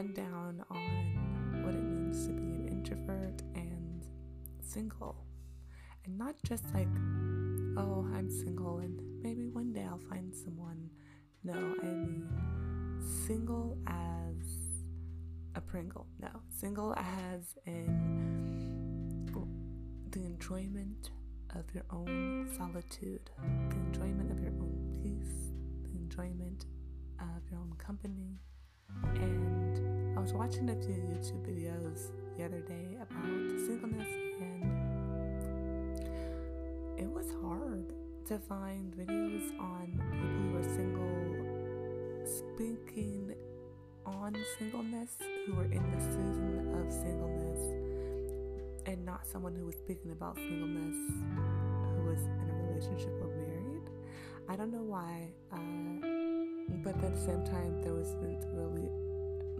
rundown on what it means to be an introvert and single. And not just like, oh, I'm single and maybe one day I'll find someone. No, I mean single as a Pringle. No, single as in the enjoyment of your own solitude, the enjoyment of your own peace, the enjoyment of your own company. And I was watching a few YouTube videos the other day about singleness, and it was hard to find videos on people who are single speaking on singleness, who are in the season of singleness, and not someone who was speaking about singleness who was in a relationship or married. I don't know why, uh, but at the same time, there wasn't really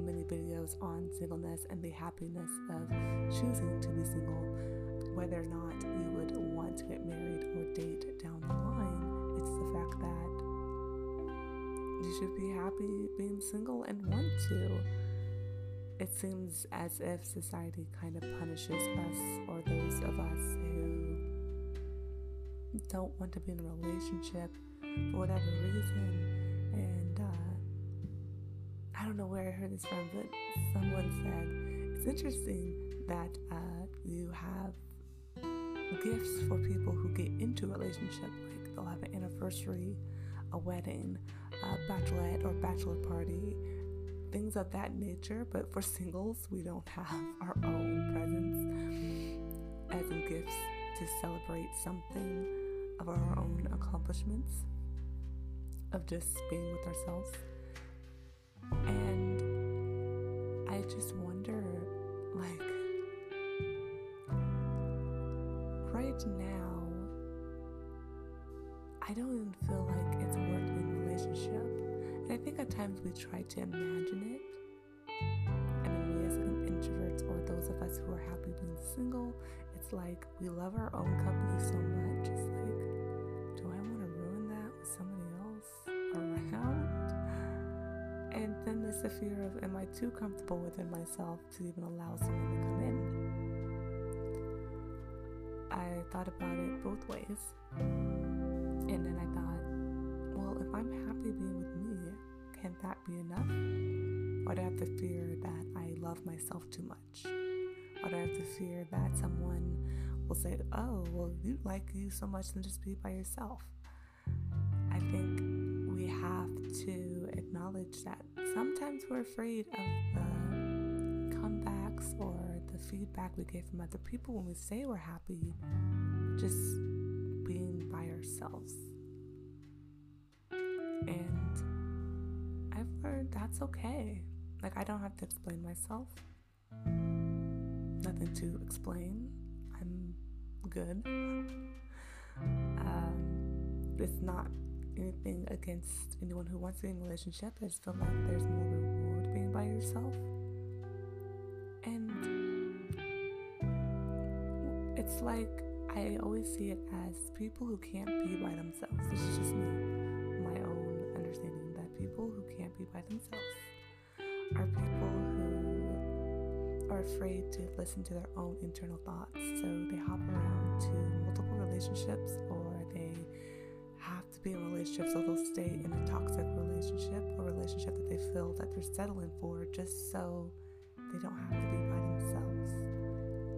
many videos on singleness and the happiness of choosing to be single, whether or not you would want to get married or date down the line. It's the fact that you should be happy being single and want to. It seems as if society kind of punishes us or those of us who don't want to be in a relationship for whatever reason. Know where I heard this from, but someone said it's interesting that uh, you have gifts for people who get into a relationship. Like they'll have an anniversary, a wedding, a bachelorette or bachelor party, things of that nature. But for singles, we don't have our own presents as in gifts to celebrate something of our own accomplishments, of just being with ourselves. I just wonder, like, right now, I don't even feel like it's worth a relationship. And I think at times we try to imagine it. And then we as introverts or those of us who are happy being single, it's like we love our own company so much. It's like, There's the fear of, am I too comfortable within myself to even allow someone to come in? I thought about it both ways. And then I thought, well, if I'm happy being with me, can that be enough? Or do I have to fear that I love myself too much? Or do I have to fear that someone will say, oh, well, you like you so much, then just be by yourself? I think we have to acknowledge that sometimes we're afraid of the comebacks or the feedback we get from other people when we say we're happy, just being by ourselves. And I've learned that's okay. Like, I don't have to explain myself. Nothing to explain. I'm good. Um, it's not anything against anyone who wants to be in a relationship. I just feel like there's more reward being by yourself. And it's like I always see it as people who can't be by themselves. This is just me, my own understanding that people who can't be by themselves are people who are afraid to listen to their own internal thoughts. So they hop around to multiple relationships or so they'll stay in a toxic relationship, a relationship that they feel that they're settling for just so they don't have to be by themselves.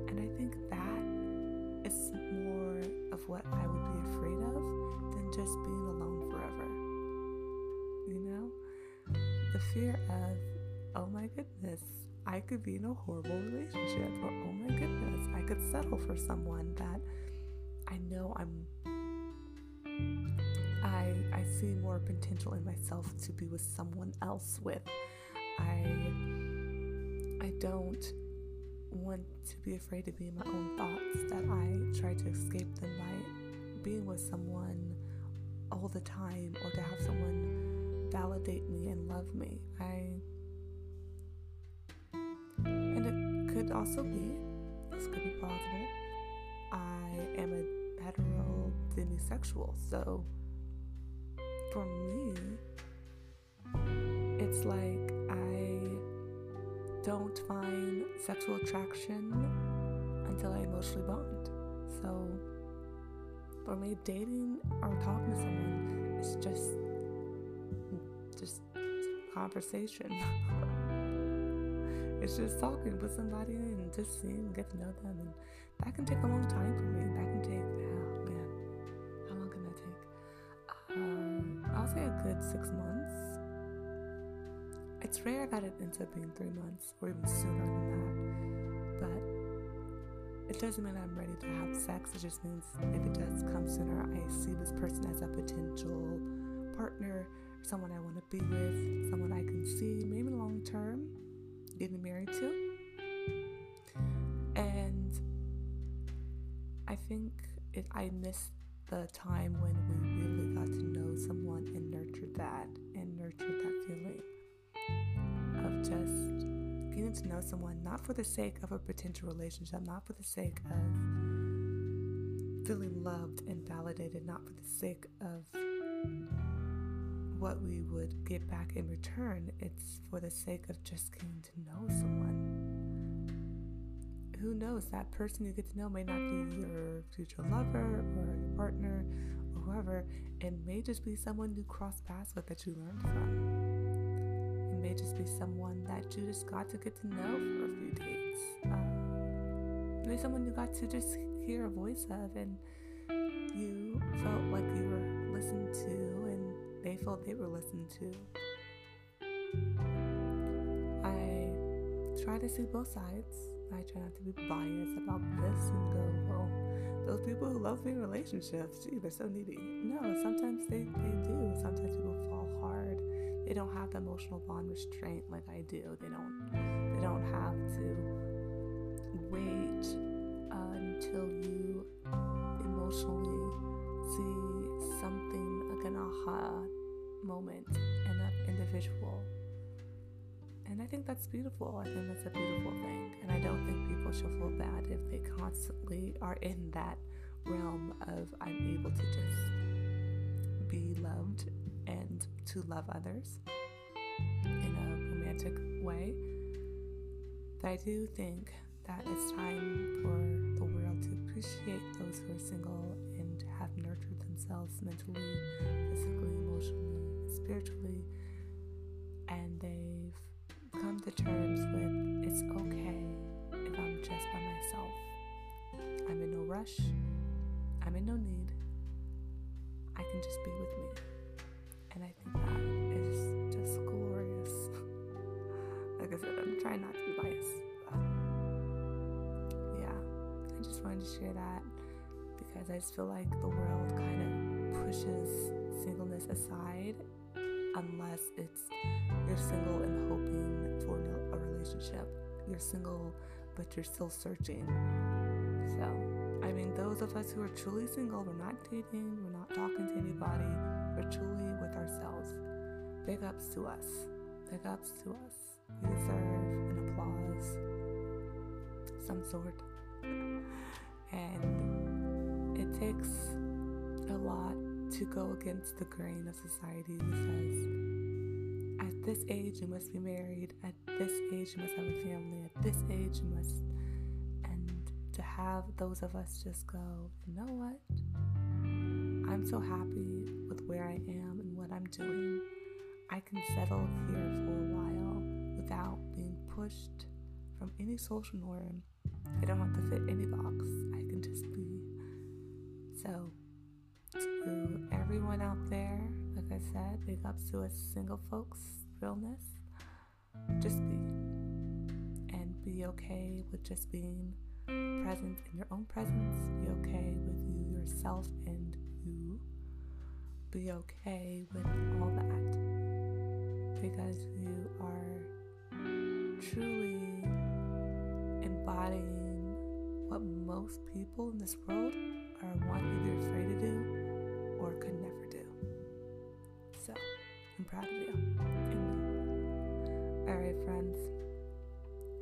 And I think that is more of what I would be afraid of than just being alone forever. You know? The fear of, oh my goodness, I could be in a horrible relationship, or oh my goodness, I could settle for someone that I know I'm I I see more potential in myself to be with someone else with. I I don't want to be afraid to be in my own thoughts that I try to escape them by being with someone all the time or to have someone validate me and love me. I and it could also be this could be plausible. I am a hetero demisexual, so for me, it's like I don't find sexual attraction until I emotionally bond. So for me, dating or talking to someone is just just conversation. it's just talking with somebody and just seeing, get to know them, and that can take a long time for me. That can take, six months. It's rare that it ends up being three months or even sooner than that, but it doesn't mean I'm ready to have sex. It just means if it does come sooner, I see this person as a potential partner, someone I want to be with, someone I can see maybe long term getting married to. And I think it, I missed the time when we really got to know someone and nurtured that and nurtured that feeling of just getting to know someone not for the sake of a potential relationship, not for the sake of feeling loved and validated, not for the sake of what we would get back in return. It's for the sake of just getting to know someone. Who knows? That person you get to know may not be your future lover or your partner whoever. It may just be someone you cross paths with that you learned from. It may just be someone that you just got to get to know for a few days. Um, maybe someone you got to just hear a voice of and you felt like you were listened to and they felt they were listened to. I try to see both sides. I try not to be biased about this and go, well, those people who love being in relationships, gee, they're so needy. No, sometimes they, they do. Sometimes people fall hard. They don't have the emotional bond restraint like I do. They don't they don't have to wait until you that's beautiful. I think that's a beautiful thing. And I don't think people should feel bad if they constantly are in that realm of I'm able to just be loved and to love others in a romantic way. But I do think that it's time for the world to appreciate those who are single and have nurtured themselves mentally, physically, emotionally, spiritually, and they've rush, I'm in no need. I can just be with me. And I think that is just glorious. like I said, I'm trying not to be biased. But yeah, I just wanted to share that because I just feel like the world kind of pushes singleness aside unless it's you're single and hoping for a relationship. You're single, but you're still searching. So, I mean, those of us who are truly single, we're not dating, we're not talking to anybody, we're truly with ourselves. Big ups to us. Big ups to us. We deserve an applause, some sort. And it takes a lot to go against the grain of society who says, at this age you must be married, at this age you must have a family, at this age you must. To have those of us just go, you know what? I'm so happy with where I am and what I'm doing. I can settle here for a while without being pushed from any social norm. I don't have to fit any box. I can just be. So, to everyone out there, like I said, big ups to us single folks, realness. Just be. And be okay with just being present in your own presence. Be okay with you, yourself, and you. Be okay with all that. Because you are truly embodying what most people in this world are one either afraid to do or could never do. So, I'm proud of you. All right, friends.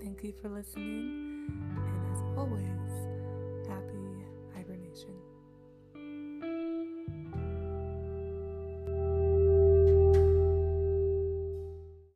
Thank you for listening always.